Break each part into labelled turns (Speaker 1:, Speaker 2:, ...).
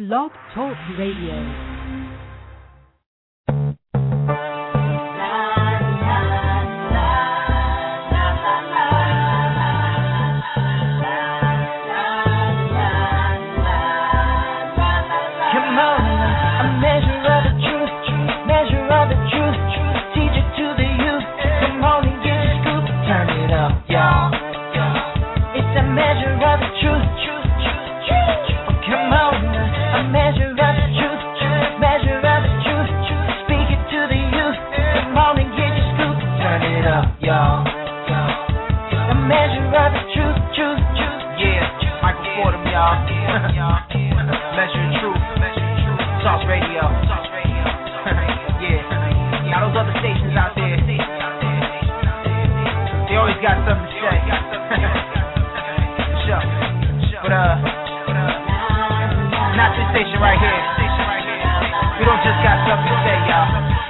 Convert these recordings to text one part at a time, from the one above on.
Speaker 1: Blog Talk Radio.
Speaker 2: Right here. We don't just got something to say, y'all.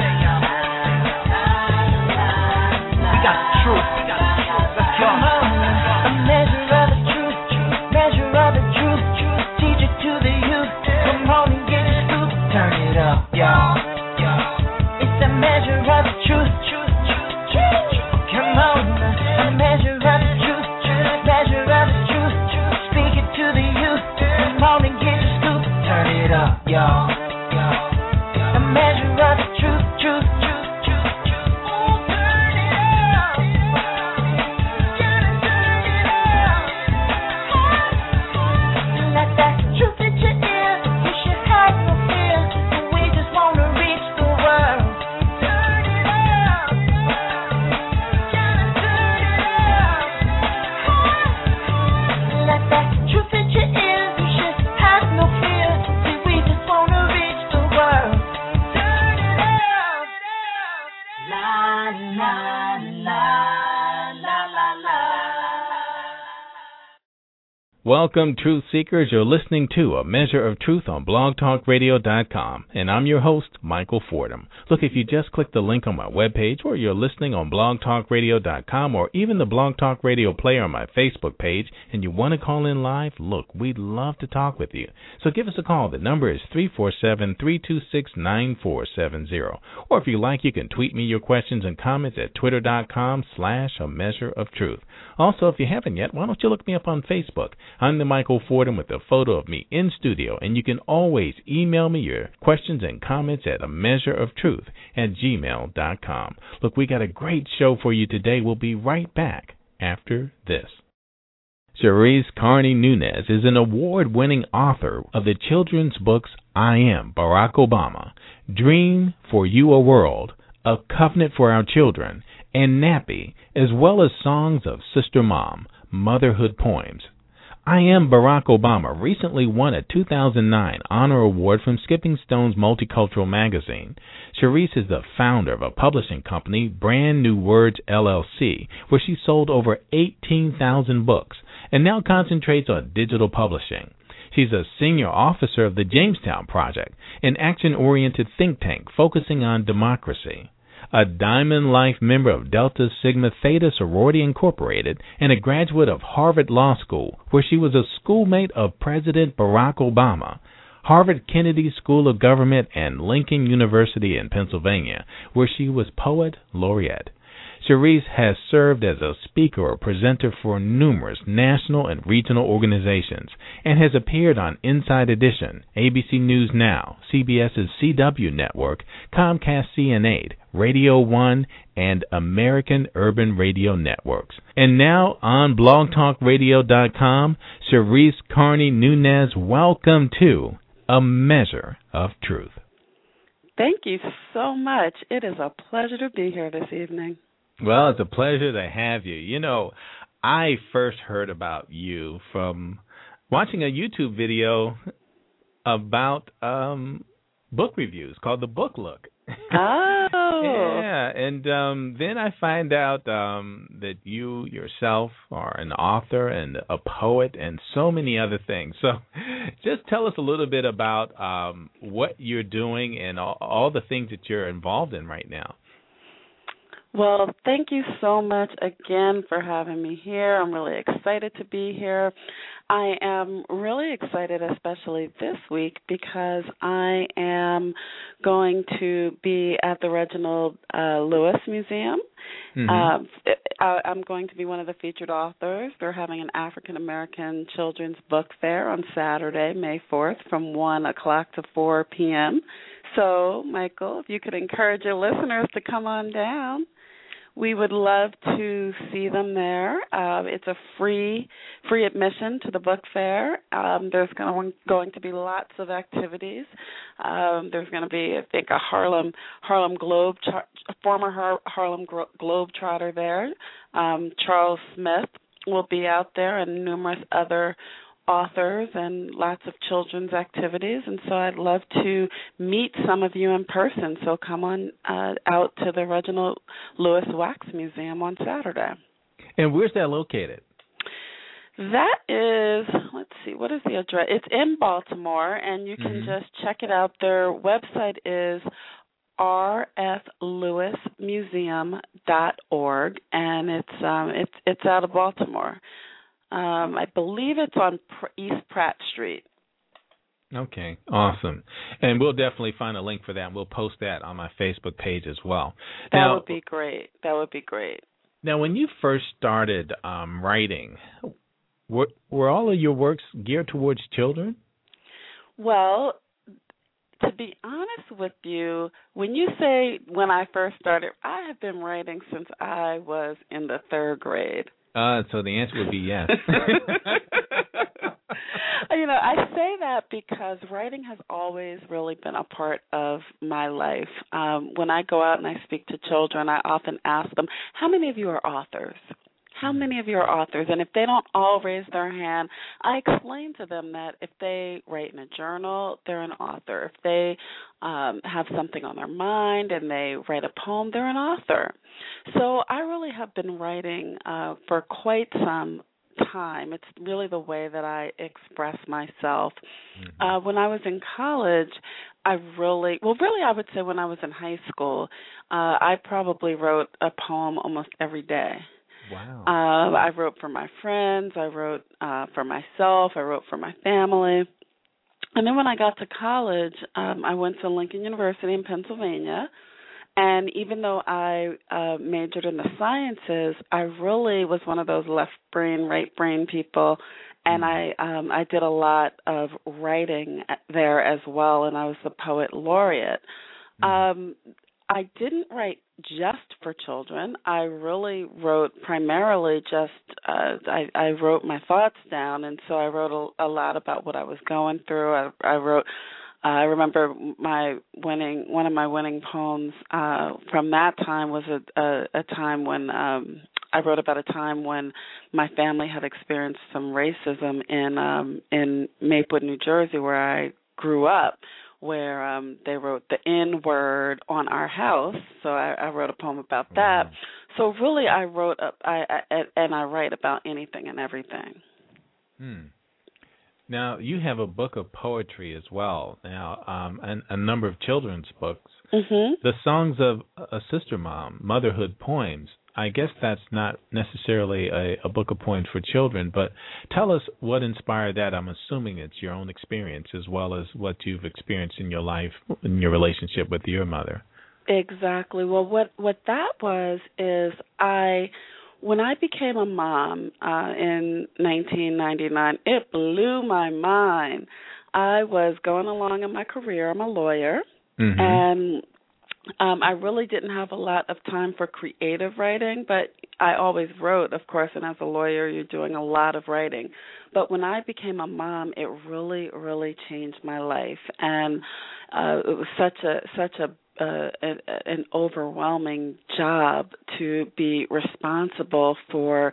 Speaker 3: Welcome, Truth Seekers. You're listening to A Measure of Truth on blogtalkradio.com, and I'm your host, Michael Fordham. Look, if you just click the link on my webpage, or you're listening on blogtalkradio.com, or even the Blog Talk Radio player on my Facebook page, and you want to call in live, look, we'd love to talk with you. So give us a call. The number is 347 326 9470. Or if you like, you can tweet me your questions and comments at twitter.com slash A Measure of Truth. Also, if you haven't yet, why don't you look me up on Facebook? I'm the Michael Fordham with a photo of me in studio, and you can always email me your questions and comments at a measure of truth at gmail.com. Look, we got a great show for you today. We'll be right back after this. Charisse Carney Nunes is an award winning author of the children's books I Am Barack Obama, Dream for You a World, A Covenant for Our Children, and Nappy, as well as songs of Sister Mom, motherhood poems. I Am Barack Obama recently won a 2009 honor award from Skipping Stones Multicultural magazine. Charisse is the founder of a publishing company, Brand Nu Words LLC, where she sold over 18,000 books and now concentrates on digital publishing. She's a senior officer of the Jamestown Project, an action oriented think tank focusing on democracy. A Diamond Life member of Delta Sigma Theta Sorority Incorporated and a graduate of Harvard Law School, where she was a schoolmate of President Barack Obama. Harvard Kennedy School of Government and Lincoln University in Pennsylvania, where she was poet laureate. Charisse has served as a speaker or presenter for numerous national and regional organizations and has appeared on Inside Edition, ABC News Now, CBS's CW Network, Comcast CN8, Radio 1, and American Urban Radio Networks. And now on blogtalkradio.com, Charisse Carney Nunes, welcome to A Measure of Truth.
Speaker 4: Thank you so much. It is a pleasure to be here this evening.
Speaker 3: Well, it's a pleasure to have you. You know, I first heard about you from watching a YouTube video about um book reviews called The Book Look.
Speaker 4: Oh.
Speaker 3: yeah, and um then I find out um that you yourself are an author and a poet and so many other things. So just tell us a little bit about um what you're doing and all, all the things that you're involved in right now.
Speaker 4: Well, thank you so much again for having me here. I'm really excited to be here. I am really excited, especially this week, because I am going to be at the Reginald uh, Lewis Museum.
Speaker 3: Mhm.
Speaker 4: Um, I, I'm going to be one of the featured authors. They're having an African American children's book fair on Saturday, May 4th, from 1 o'clock to 4 p.m. So, Michael, if you could encourage your listeners to come on down. We would love to see them there. Uh, it's a free free admission to the book fair. Um, there's going going to be lots of activities. Um, there's going to be, I think, a Harlem Harlem Globe a former Har- Harlem Gro- Globe Trotter there. Um, Charles Smith will be out there, and numerous other authors and lots of children's activities and so I'd love to meet some of you in person so come on uh, out to the Reginald Lewis Wax Museum on Saturday.
Speaker 3: And where's that located?
Speaker 4: That is, let's see, what is the address? It's in Baltimore, and you can
Speaker 3: Mhm.
Speaker 4: just check it out. Their website is rflewismuseum.org, and it's um, it's it's out of Baltimore. Um, I believe it's on East Pratt Street.
Speaker 3: Okay, awesome. And we'll definitely find a link for that. We'll post that on my Facebook page as well.
Speaker 4: That
Speaker 3: now,
Speaker 4: would be great. That would be great.
Speaker 3: now, when you first started um, writing, were, were all of your works geared towards children?
Speaker 4: Well, to be honest with you, when you say when I first started, I have been writing since I was in the third grade.
Speaker 3: Uh, so the answer would be yes.
Speaker 4: you know, I say that because writing has always really been a part of my life. Um, when I go out and I speak to children, I often ask them, "How many of you are authors?" How many of you are authors? And if they don't all raise their hand, I explain to them that if they write in a journal, they're an author. If they um, have something on their mind and they write a poem, they're an author. So I really have been writing uh, for quite some time. It's really the way that I express myself. Uh, when I was in college, I really, well, really, I would say when I was in high school, uh, I probably wrote a poem almost every day.
Speaker 3: Wow.
Speaker 4: Uh, I wrote for my friends. I wrote uh, for myself. I wrote for my family. And then when I got to college, um, I went to Lincoln University in Pennsylvania. And even though I uh, majored in the sciences, I really was one of those left brain, right brain people. And I um, I did a lot of writing there as well, and I was the poet laureate. Um, I didn't write just for children. I really wrote primarily just uh I I wrote my thoughts down and so I wrote a, a lot about what I was going through. I I wrote uh, I remember my winning one of my winning poems uh from that time was a a, a time when um I wrote about a time when my family had experienced some racism in um in Maplewood, New Jersey where I grew up where um they wrote the N word on our house. So I, I wrote a poem about that.
Speaker 3: Wow.
Speaker 4: So really, I wrote up, I, I and I write about anything and everything.
Speaker 3: Hmm. Now you have a book of poetry as well. Now, um, and a number of children's books.
Speaker 4: Mhm.
Speaker 3: The songs of a sister mom, motherhood poems. I guess that's not necessarily a, a book of poems for children, but tell us what inspired that. I'm assuming it's your own experience as well as what you've experienced in your life, in your relationship with your mother.
Speaker 4: Exactly. Well, what what that was is I when I became a mom uh in 1999, it blew my mind. I was going along in my career. I'm a lawyer,
Speaker 3: Mm-hmm.
Speaker 4: and um I really didn't have a lot of time for creative writing, but I always wrote, of course, and as a lawyer you're doing a lot of writing. But when I became a mom, it really really changed my life and uh it was such a such a uh, an, an overwhelming job to be responsible for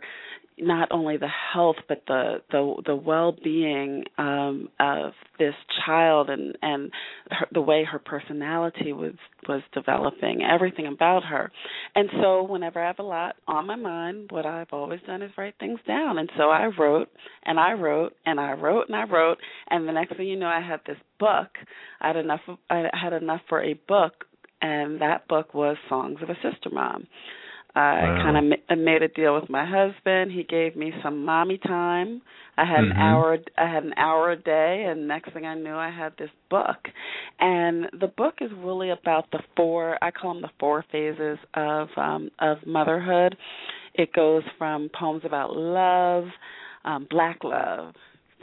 Speaker 4: not only the health but the the the well-being um of this child and and her, the way her personality was was developing everything about her. And so whenever i have a lot on my mind what i've always done is write things down. And so i wrote and i wrote and i wrote and i wrote. And the next thing you know i had this book. I had enough i had enough for a book. And that book was songs of a sister mom I
Speaker 3: Wow.
Speaker 4: kind of ma- made a deal with my husband. He gave me some mommy time. I had
Speaker 3: Mhm.
Speaker 4: an hour. I had an hour a day, and next thing I knew, I had this book. And the book is really about the four. I call them the four phases of um, of motherhood. It goes from poems about love, um, black love,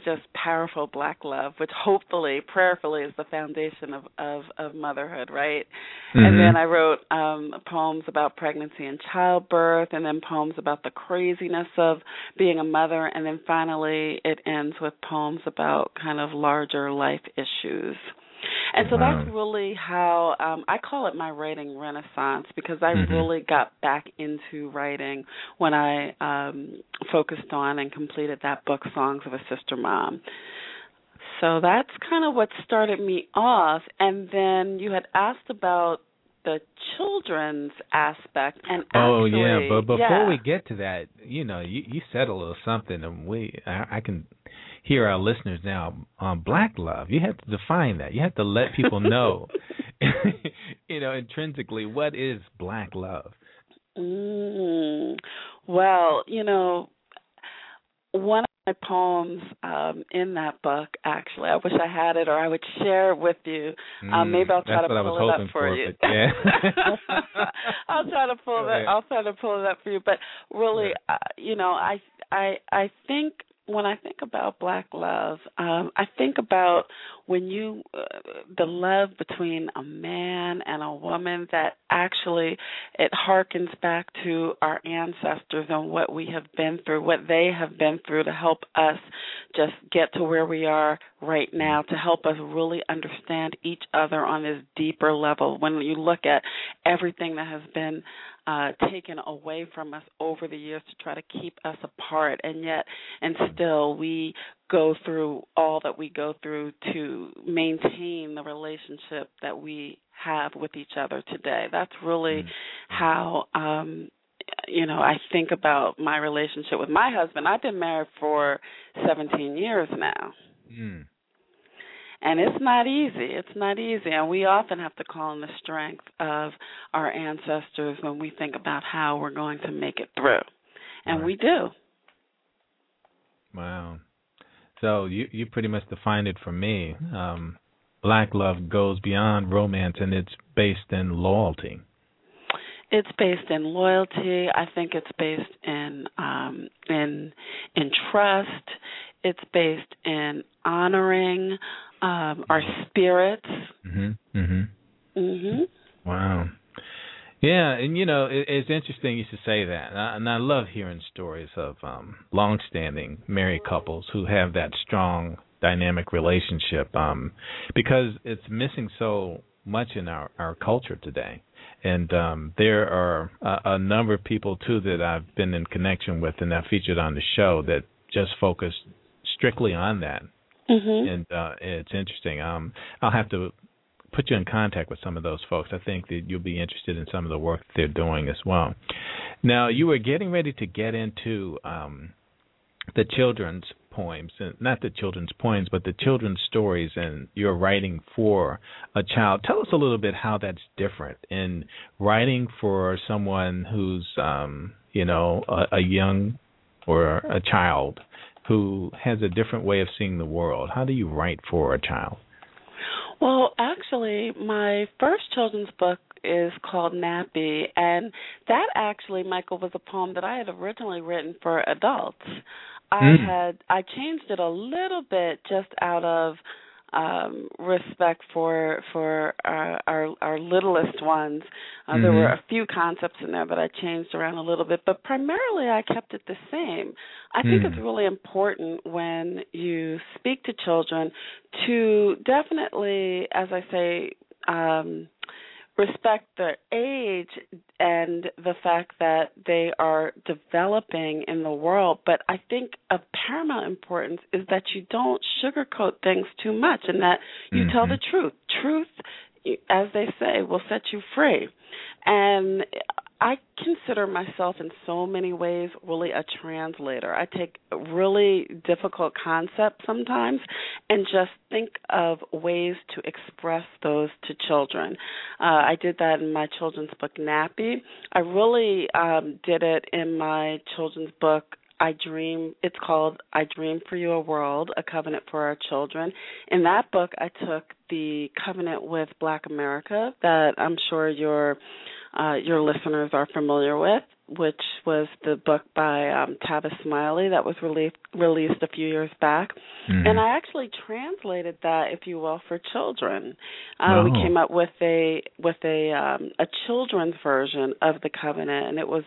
Speaker 4: just powerful black love, which hopefully, prayerfully, is the foundation of of, of motherhood, right? And
Speaker 3: Mhm.
Speaker 4: then I wrote um poems about pregnancy and childbirth and then poems about the craziness of being a mother and then finally it ends with poems about kind of larger life issues. And so that's really how um I call it my writing renaissance because I
Speaker 3: Mhm.
Speaker 4: really got back into writing when I um focused on and completed that book Songs of a Sister Mom. So that's kind of what started me off and then you had asked about the children's aspect and
Speaker 3: Oh yeah, but before
Speaker 4: yeah.
Speaker 3: we get to that, you know, you you said a little something, and we I, I can hear our listeners now. Um, black love, you have to define that. You have to let people know, you know, intrinsically what is black love.
Speaker 4: Mm, well, you know, one of my poems um, in that book, actually, I wish I had it or I would share it with you. Um,
Speaker 3: Mm,
Speaker 4: maybe I'll try to pull it up for, you.
Speaker 3: but yeah.
Speaker 4: I'll try to pull that. I'll try to pull it up for you. But really,
Speaker 3: Yeah.
Speaker 4: uh, you know, I I I think when I think about black love, um, I think about when you uh, the love between a man and a woman that actually it harkens back to our ancestors and what we have been through, what they have been through to help us just get to where we are right now, to help us really understand each other on this deeper level. When you look at everything that has been uh, taken away from us over the years to try to keep us apart, and yet, and still, we go through all that we go through to maintain the relationship that we have with each other today. That's really
Speaker 3: Mm.
Speaker 4: how um you know, I think about my relationship with my husband. I've been married for 17 years now.
Speaker 3: Mm.
Speaker 4: And it's not easy. It's not easy. And we often have to call on the strength of our ancestors when we think about how we're going to make it through. And
Speaker 3: Right.
Speaker 4: we do.
Speaker 3: Wow. So you you pretty much defined it for me. Um, black love goes beyond romance, and it's based in loyalty.
Speaker 4: It's based in loyalty. I think it's based in um in in trust. It's based in honoring um our spirits.
Speaker 3: Mhm. Mhm.
Speaker 4: Mhm.
Speaker 3: Wow. Yeah, and you know it, it's interesting you should say that, and I, and I love hearing stories of um, long-standing married couples who have that strong dynamic relationship, um, because it's missing so much in our our culture today. And um, there are a, a number of people too that I've been in connection with and I've featured on the show that just focus strictly on that
Speaker 4: Mhm.
Speaker 3: and uh, it's interesting. Um, I'll have to put you in contact with some of those folks. I think that you'll be interested in some of the work they're doing as well. Now, you were getting ready to get into um, the children's poems, and not the children's poems, but the children's stories, and you're writing for a child. Tell us a little bit how that's different in writing for someone who's, um, you know, a, a young or a child who has a different way of seeing the world. How do you write for a child?
Speaker 4: Well, actually, my first children's book is called Nappy, and that actually, Michael, was a poem that I had originally written for adults. I
Speaker 3: Mm.
Speaker 4: had I changed it a little bit just out of um respect for for our our, our littlest ones. Uh, There
Speaker 3: Mhm.
Speaker 4: were a few concepts in there that I changed around a little bit, but primarily I kept it the same. I think
Speaker 3: Mm.
Speaker 4: it's really important when you speak to children to definitely, as I say, um, respect their age and the fact that they are developing in the world. But I think of paramount importance is that you don't sugarcoat things too much and that you tell
Speaker 3: Mhm.
Speaker 4: the truth. Truth, as they say, will set you free. And I consider myself in so many ways really a translator. I take really difficult concepts sometimes and just think of ways to express those to children. Uh, I did that in my children's book Nappy. I really um, did it in my children's book I dream it's called I Dream for You a World, a covenant for our children. In that book I took the covenant with Black America that I'm sure your uh, your listeners are familiar with, which was the book by um, Tavis Smiley that was released released a few years back,
Speaker 3: Mhm.
Speaker 4: and I actually translated that, if you will, for children. Uh,
Speaker 3: Oh.
Speaker 4: We came up with a with a um, a children's version of the covenant, and it was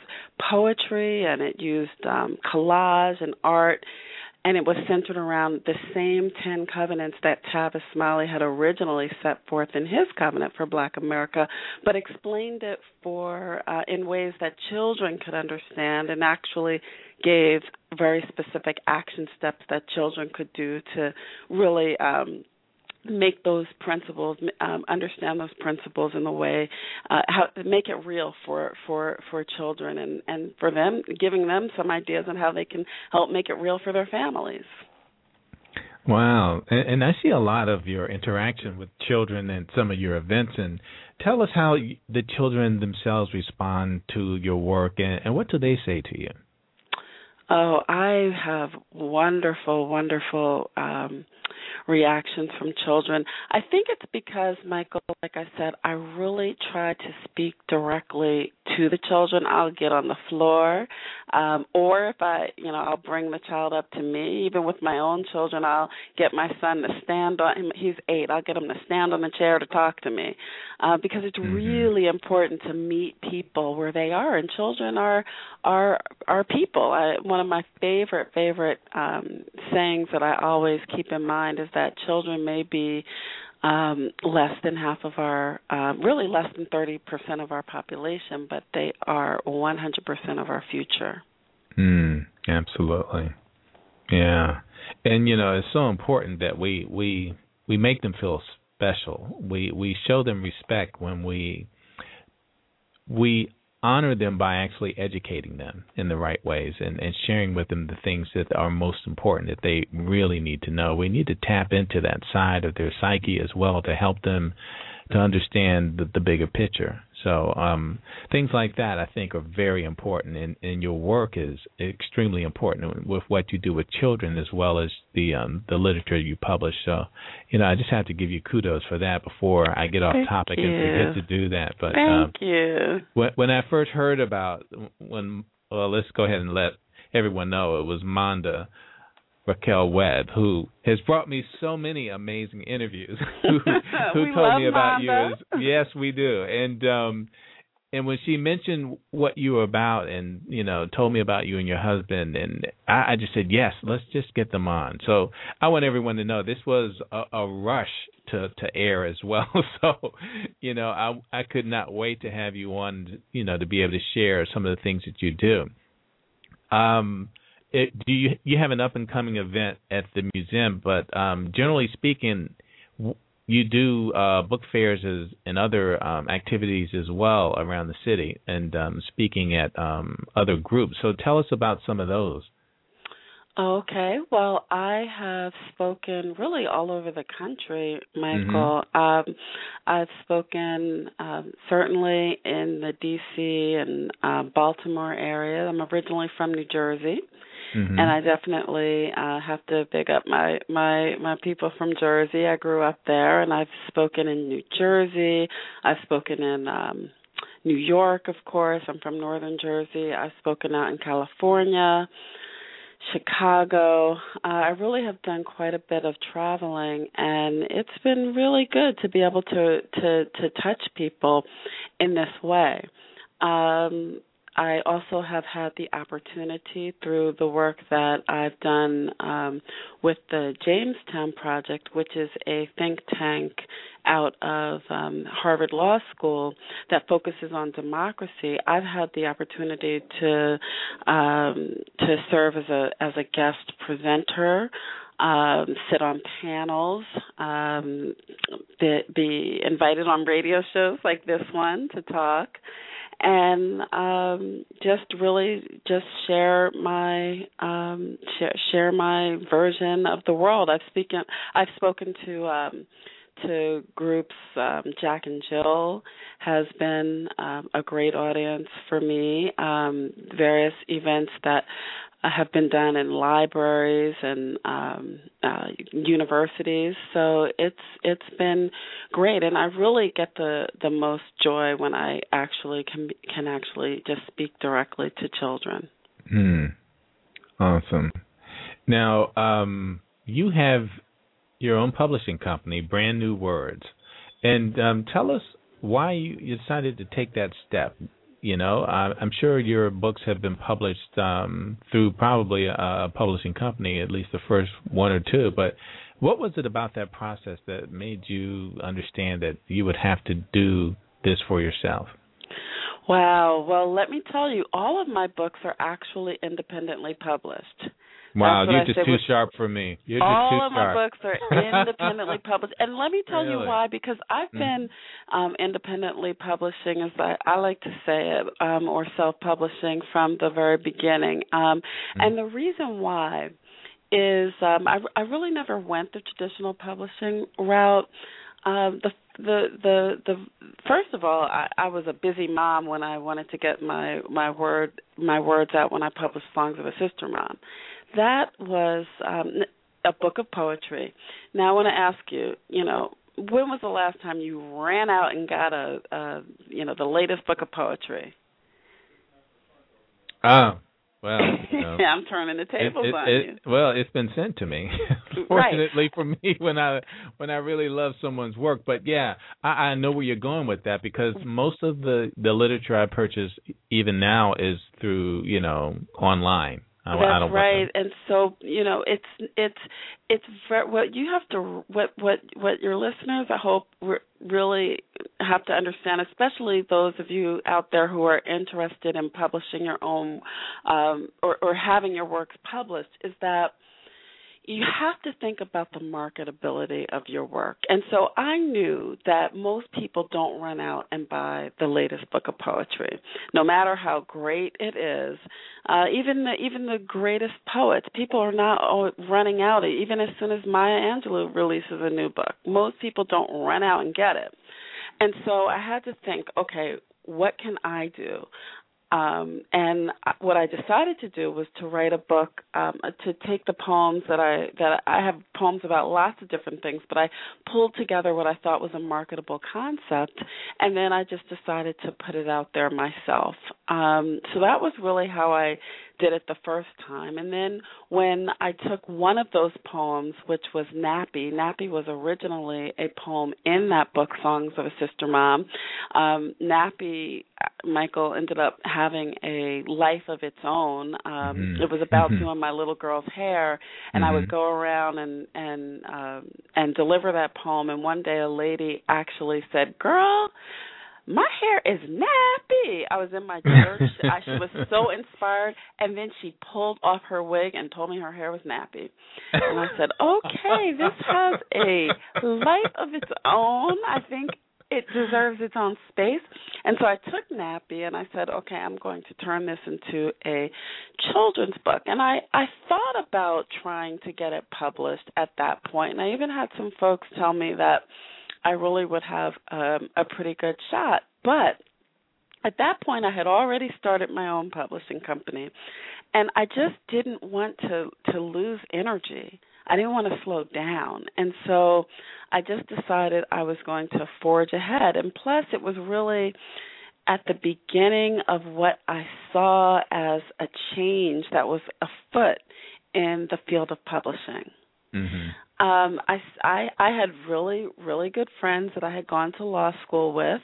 Speaker 4: poetry, and it used um, collage and art, and it was centered around the same ten covenants that Tavis Smiley had originally set forth in his covenant for Black America, but explained it for uh, in ways that children could understand, and actually gave very specific action steps that children could do to really um, make those principles um, understand those principles in the way uh, how make it real for for for children and and for them giving them some ideas on how they can help make it real for their families
Speaker 3: Wow, and, and I see a lot of your interaction with children and some of your events. And tell us how the children themselves respond to your work, and, and what do they say to you?
Speaker 4: Oh, I have wonderful, wonderful um, reactions from children. I think it's because, Michael, like I said, I really try to speak directly to the children. I'll get on the floor, um, or if I, you know, I'll bring the child up to me. Even with my own children, I'll get my son to stand on. him. He's eight. I'll get him to stand on the chair to talk to me, uh, because it's
Speaker 3: Mhm.
Speaker 4: really important to meet people where they are, and children are are are people. I, one of my favorite favorite um, sayings that I always keep in mind is that children may be um, less than half of our, uh, really less than 30% of our population, but they are 100% of our future.
Speaker 3: Mm, absolutely. Yeah. And you know, it's so important that we we we make them feel special. We we show them respect when we we honor them by actually educating them in the right ways and, and sharing with them the things that are most important that they really need to know. We need to tap into that side of their psyche as well to help them to understand the, the bigger picture. So um, things like that, I think, are very important, and, and your work is extremely important with what you do with children as well as the um, the literature you publish. So, you know, I just have to give you kudos for that before I get off
Speaker 4: Thank
Speaker 3: topic and forget to do that. But
Speaker 4: Thank
Speaker 3: um,
Speaker 4: you.
Speaker 3: when when I first heard about when well, let's go ahead and let everyone know it was Monda Raquel Webb who has brought me so many amazing interviews. who who told me about you?
Speaker 4: Monda.
Speaker 3: As, yes, we do. And um and when she mentioned what you were about and you know told me about you and your husband and I, I just said yes let's just get them on so i want everyone to know this was a, a rush to to air as well so you know i i could not wait to have you on you know to be able to share some of the things that you do um it, do you you have an up and coming event at the museum but um generally speaking you do uh, book fairs as, and other um, activities as well around the city and um, speaking at um, other groups. So tell us about some of those.
Speaker 4: Okay. Well, I have spoken really all over the country, Michael. Um, I've spoken um, certainly in the D.C. and uh, Baltimore area. I'm originally from New Jersey.
Speaker 3: Mhm.
Speaker 4: and I definitely uh, have to big up my my my people from Jersey. I grew up there, and I've spoken in New Jersey. I've spoken in um, New York, of course. I'm from Northern Jersey. I've spoken out in California, Chicago. Uh, I really have done quite a bit of traveling, and it's been really good to be able to to to touch people in this way. Um, I also have had the opportunity through the work that I've done um, with the Jamestown Project, which is a think tank out of um, Harvard Law School that focuses on democracy. I've had the opportunity to um, to serve as a as a guest presenter. Um, sit on panels, um, be, be invited on radio shows like this one to talk, and um just really just share my um share, share my version of the world. I've spoken i've spoken to um to groups um jack and jill has been um a great audience for me um various events that have been done in libraries and um uh universities so it's it's been great and i really get the the most joy when i actually can can actually just speak directly to children
Speaker 3: Hmm. Awesome. Now, um, you have your own publishing company, Brand Nu Words, and um, tell us why you decided to take that step. You know, I, I'm sure your books have been published um, through probably a, a publishing company, at least the first one or two. But what was it about that process that made you understand that you would have to do this for yourself?
Speaker 4: wow well let me tell you all of my books are actually independently published
Speaker 3: Wow, you're
Speaker 4: I
Speaker 3: just too sharp for me. You're just
Speaker 4: all of
Speaker 3: sharp.
Speaker 4: my books are independently published and let me tell you why because i've
Speaker 3: Mhm.
Speaker 4: been um independently publishing as i i like to say it um or self publishing from the very beginning um
Speaker 3: Mm-hmm.
Speaker 4: and the reason why is um i i really never went the traditional publishing route um the the the the first of all i i was a busy mom when i wanted to get my my word my words out when i published songs of a sister mom that was um a book of poetry now i want to ask you you know when was the last time you ran out and got a, a you know the latest book of poetry
Speaker 3: Oh, well, you know.
Speaker 4: i'm turning the tables
Speaker 3: it, it,
Speaker 4: on
Speaker 3: it,
Speaker 4: you
Speaker 3: Well, it's been sent to me.
Speaker 4: Right.
Speaker 3: Fortunately for me, when I when I really love someone's work, but yeah, I, I know where you're going with that because most of the the literature I purchase even now is through you know online. I,
Speaker 4: That's
Speaker 3: I
Speaker 4: right, and so you know it's it's it's ver- what you have to what what what your listeners I hope re- really have to understand, especially those of you out there who are interested in publishing your own um, or or having your works published, is that you have to think about the marketability of your work. And so I knew that most people don't run out and buy the latest book of poetry, no matter how great it is. Uh, even the even the greatest poets, people are not running out. Even as soon as Maya Angelou releases a new book, most people don't run out and get it. And so I had to think, okay, what can I do? Um and what I decided to do was to write a book um to take the poems that I that I have poems about lots of different things but I pulled together what I thought was a marketable concept and then I just decided to put it out there myself. Um so that was really how I did it the first time. And then when I took one of those poems which was Nappy Nappy was originally a poem in that book Songs of a Sister Mom um Nappy Michael ended up having a life of its own. Um
Speaker 3: Mhm.
Speaker 4: it was about
Speaker 3: Mhm.
Speaker 4: doing my little girl's hair and I would
Speaker 3: Mhm.
Speaker 4: go around and and um and deliver that poem and one day a lady actually said, "Girl, my hair is nappy." I was in my church. I she was so inspired and then she pulled off her wig and told me her hair was nappy. And I said, "Okay, this has a life of its own. I think it deserves its own space. And so I took Nappy and I said, okay, I'm going to turn this into a children's book. And I I thought about trying to get it published at that point. And I even had some folks tell me that I really would have um a pretty good shot. But at that point I had already started my own publishing company and I just didn't want to to lose energy. I didn't want to slow down. And so I just decided I was going to forge ahead. And plus, it was really at the beginning of what I saw as a change that was afoot in the field of publishing.
Speaker 3: Mhm.
Speaker 4: Um, I, I, I had really, really good friends that I had gone to law school with,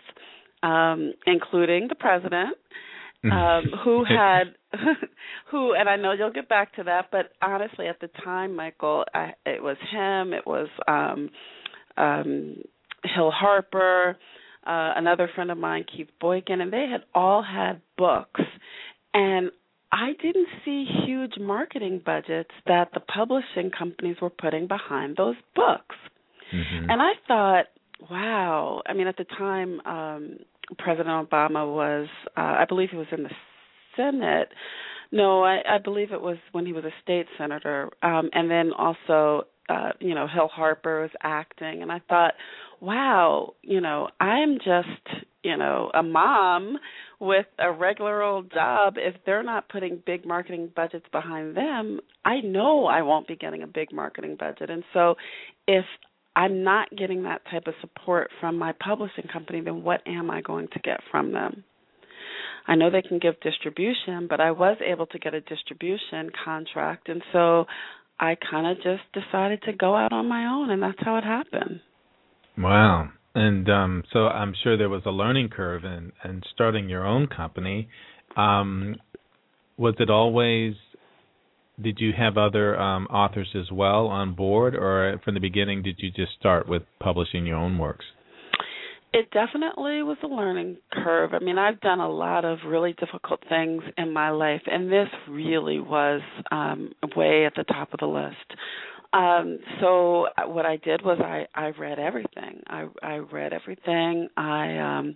Speaker 4: um, including the president um who had who and I know you'll get back to that but honestly at the time Michael I, it was him it was um um Hill Harper uh another friend of mine Keith Boykin and they had all had books and I didn't see huge marketing budgets that the publishing companies were putting behind those books
Speaker 3: Mhm.
Speaker 4: and I thought, wow. I mean, at the time, um, President Obama was, uh, I believe he was in the Senate. No, I, I believe it was when he was a state senator, um, and then also, uh, you know, Hill Harper was acting, and I thought, wow, you know, I'm just, you know, a mom with a regular old job. If they're not putting big marketing budgets behind them, I know I won't be getting a big marketing budget. And so, if I'm not getting that type of support from my publishing company, then what am I going to get from them? I know they can give distribution, but I was able to get a distribution contract, and so I kind of just decided to go out on my own, and that's how it happened.
Speaker 3: Wow. And um, so I'm sure there was a learning curve in, in starting your own company. Um, was it always did you have other um, authors as well on board, or from the beginning did you just start with publishing your own works?
Speaker 4: It definitely was a learning curve. I mean, I've done a lot of really difficult things in my life, and this really was um, way at the top of the list. Um, so what I did was I I read everything. I I read everything. I um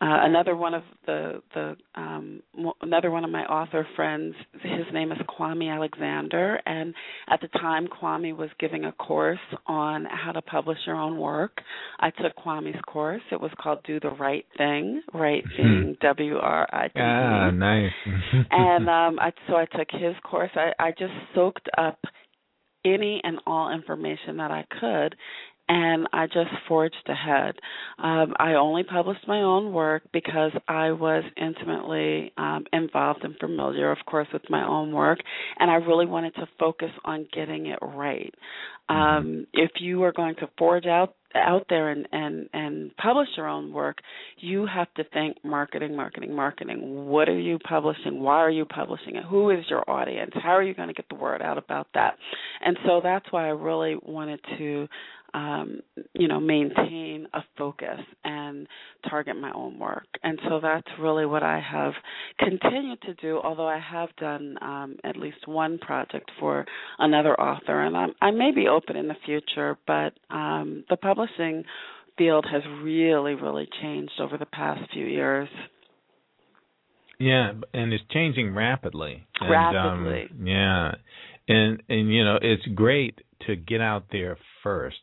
Speaker 4: uh, another one of the the um, another one of my author friends, his name is Kwame Alexander, and at the time Kwame was giving a course on how to publish your own work. I took Kwame's course. It was called Do the Right Thing, right hmm. being W R I T.
Speaker 3: Ah, nice.
Speaker 4: and um, I, so I took his course. I, I just soaked up any and all information that I could and I just forged ahead. Um, I only published my own work because I was intimately um, involved and familiar, of course, with my own work, and I really wanted to focus on getting it right. Um, if you are going to forge out out there and and and publish your own work, you have to think marketing, marketing, marketing. What are you publishing? Why are you publishing it? Who is your audience? How are you going to get the word out about that? And so that's why I really wanted to um, you know, maintain a focus and target my own work. And so that's really what I have continued to do, although I have done um, at least one project for another author. And I'm, I may be open in the future, but um, the publishing field has really, really changed over the past few years.
Speaker 3: Yeah, and it's changing rapidly.
Speaker 4: And, rapidly.
Speaker 3: Um, yeah. And and you know, it's great to get out there first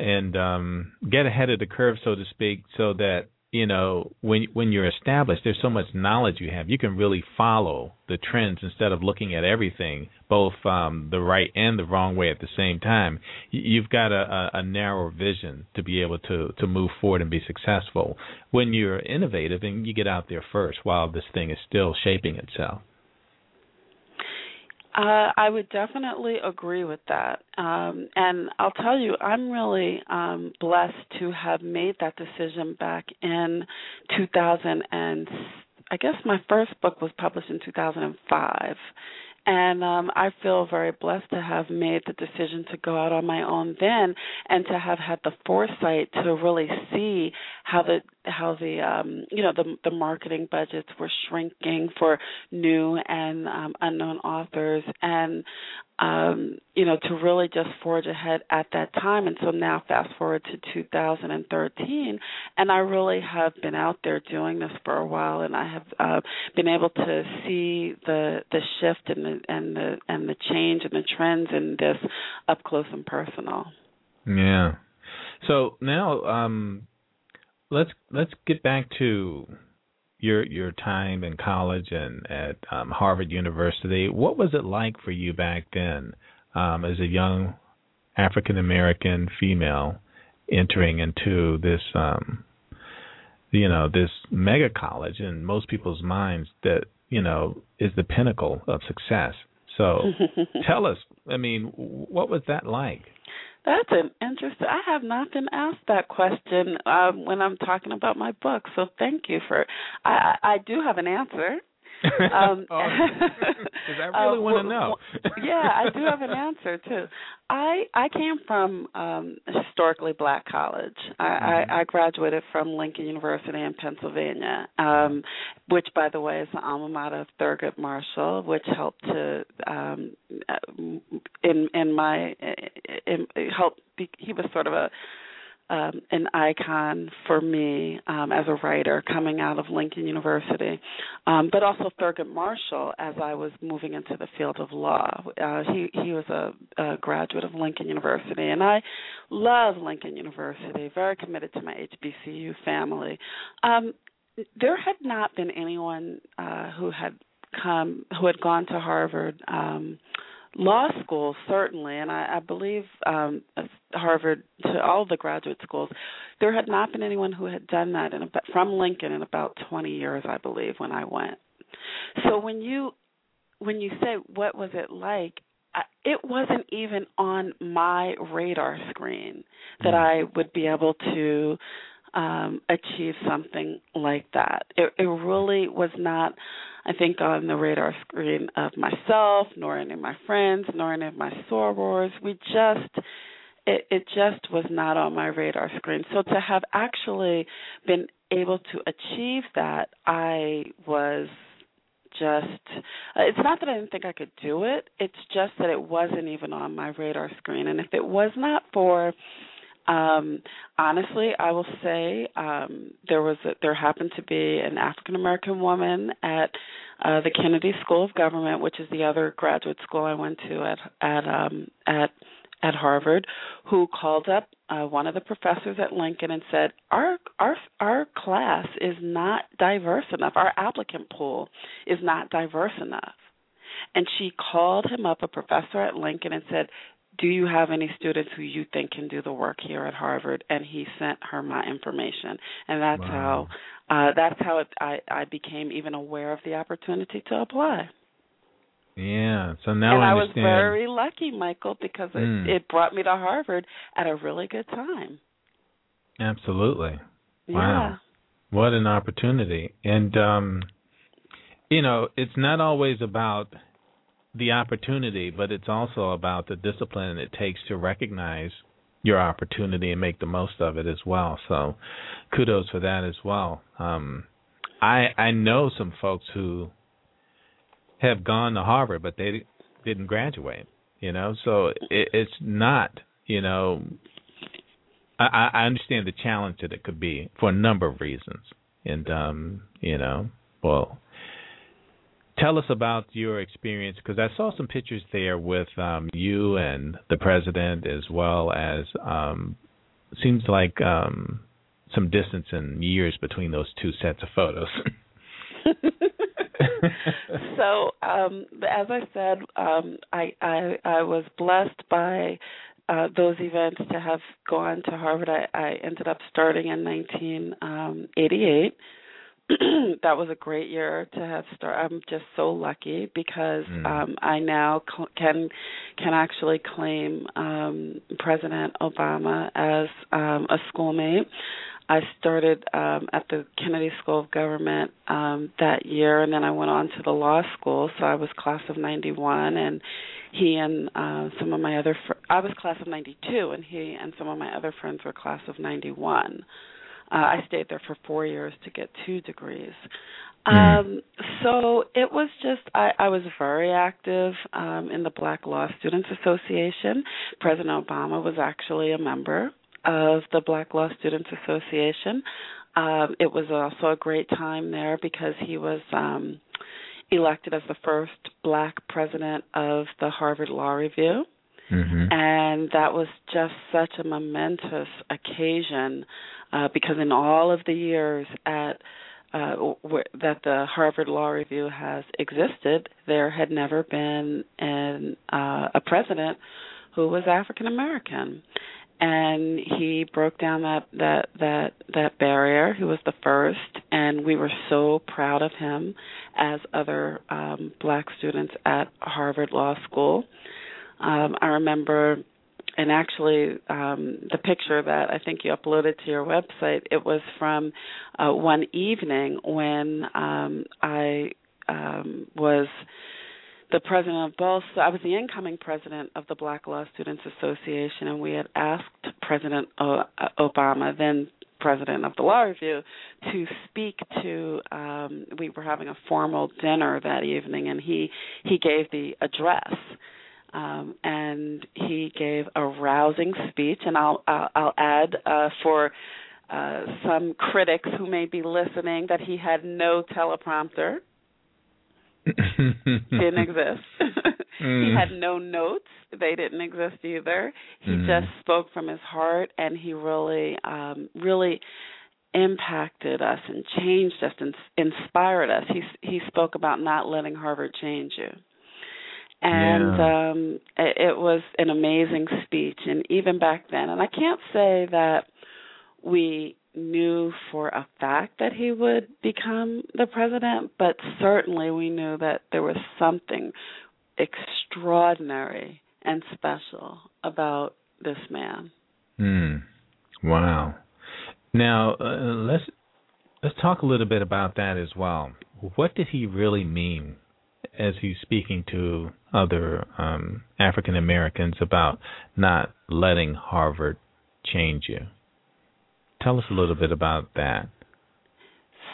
Speaker 3: and um, get ahead of the curve, so to speak, so that you know when when you're established, there's so much knowledge you have. You can really follow the trends instead of looking at everything both um, the right and the wrong way at the same time. You've got a, a, narrow vision to be able to to move forward and be successful. When you're innovative and you get out there first, while this thing is still shaping itself.
Speaker 4: Uh, I would definitely agree with that. Um, and I'll tell you, I'm really um, blessed to have made that decision back in 2000 and I guess my first book was published in 2005 and um I feel very blessed to have made the decision to go out on my own then and to have had the foresight to really see how the how the um you know the the marketing budgets were shrinking for new and um unknown authors and um, you know, to really just forge ahead at that time. And so now, fast forward to 2013, and I really have been out there doing this for a while, and I have uh, been able to see the the shift and the and the and the change and the trends in this up close and personal.
Speaker 3: Yeah. So now, um, let's let's get back to your your time in college and at um, Harvard University. What was it like for you back then, um, as a young African American female entering into this, um, you know, this mega college in most people's minds that you know is the pinnacle of success. So, tell us. I mean, what was that like?
Speaker 4: That's an interesting. I have not been asked that question um, when I'm talking about my book, so thank you for. I I do have an answer.
Speaker 3: Um, oh, I really uh, want to know.
Speaker 4: yeah, I do have an answer too. I I came from um historically black college. I, mm-hmm. I, I graduated from Lincoln University in Pennsylvania, um, which by the way is the alma mater of Thurgood Marshall, which helped to um in in my in, helped. Be, he was sort of a um, an icon for me um, as a writer coming out of Lincoln University, um, but also Thurgood Marshall as I was moving into the field of law. Uh, he he was a, a graduate of Lincoln University, and I love Lincoln University. Very committed to my HBCU family. Um, there had not been anyone uh, who had come who had gone to Harvard. Um, law school certainly and i, I believe um harvard to all the graduate schools there had not been anyone who had done that in about, from lincoln in about 20 years i believe when i went. So when you when you say what was it like? It wasn't even on my radar screen that I would be able to um achieve something like that. It it really was not I think on the radar screen of myself, nor any of my friends, nor any of my sorors. We just it, it just was not on my radar screen. So to have actually been able to achieve that, I was just it's not that I didn't think I could do it. It's just that it wasn't even on my radar screen. And if it was not for um, honestly, I will say um, there was a, there happened to be an African American woman at uh, the Kennedy School of Government, which is the other graduate school I went to at at um, at at Harvard, who called up uh, one of the professors at Lincoln and said, "Our our our class is not diverse enough. Our applicant pool is not diverse enough." And she called him up, a professor at Lincoln, and said, do you have any students who you think can do the work here at Harvard? And he sent her my information, and that's
Speaker 3: wow.
Speaker 4: how uh, that's how it, I I became even aware of the opportunity to apply.
Speaker 3: Yeah, so now
Speaker 4: and
Speaker 3: I,
Speaker 4: I was very lucky, Michael, because it,
Speaker 3: mm.
Speaker 4: it brought me to Harvard at a really good time.
Speaker 3: Absolutely.
Speaker 4: Yeah.
Speaker 3: Wow. What an opportunity. And um you know, it's not always about the opportunity, but it's also about the discipline it takes to recognize your opportunity and make the most of it as well. So, kudos for that as well. Um, I I know some folks who have gone to Harvard, but they didn't graduate. You know, so it, it's not. You know, I, I understand the challenge that it could be for a number of reasons, and um, you know, well, tell us about your experience because I saw some pictures there with um, you and the president, as well as um, seems like um, some distance in years between those two sets of photos.
Speaker 4: so, um, as I said, um, I, I I was blessed by uh, those events to have gone to Harvard. I, I ended up starting in 1988 that was a great year to have start. I'm just so lucky because
Speaker 3: Mm.
Speaker 4: um I now cl- can can actually claim um President Obama as um a schoolmate. I started um at the Kennedy School of Government um that year and then I went on to the law school so I was class of 91 and he and uh some of my other fr- I was class of 92 and he and some of my other friends were class of 91. Uh, I stayed there for four years to get two degrees.
Speaker 3: Mm.
Speaker 4: Um, so it was just I, I was very active um, in the Black Law Students Association. President Obama was actually a member of the Black Law Students Association. Um, it was also a great time there because he was um, elected as the first black president of the Harvard Law Review.
Speaker 3: Mm-hmm.
Speaker 4: And that was just such a momentous occasion uh, because in all of the years at uh, w- that the Harvard Law Review has existed, there had never been an, uh, a president who was African American, and he broke down that that that that barrier. He was the first, and we were so proud of him, as other um, black students at Harvard Law School. Um, I remember and actually um, the picture that I think you uploaded to your website, it was from uh, one evening when um, I um, was the president of both. I was the incoming president of the Black Law Students Association, and we had asked President o- uh, Obama, then president of the Law Review, to speak to. Um, we were having a formal dinner that evening, and he he gave the address um, and he gave a rousing speech. And I'll I'll, I'll add uh, for uh, some critics who may be listening that he had no teleprompter. didn't exist.
Speaker 3: Mm.
Speaker 4: he had no notes; they didn't exist either. He
Speaker 3: Mm.
Speaker 4: just spoke from his heart, and he really, um, really impacted us and changed us and inspired us. He he spoke about not letting Harvard change you. And
Speaker 3: Yeah.
Speaker 4: um it, it was an amazing speech and even back then and I can't say that we knew for a fact that he would become the president, but certainly we knew that there was something extraordinary and special about this man.
Speaker 3: Hmm. Wow. Now uh, let's let's talk a little bit about that as well. What did he really mean as he's speaking to other um, African Americans about not letting Harvard change you? Tell us a little bit about that.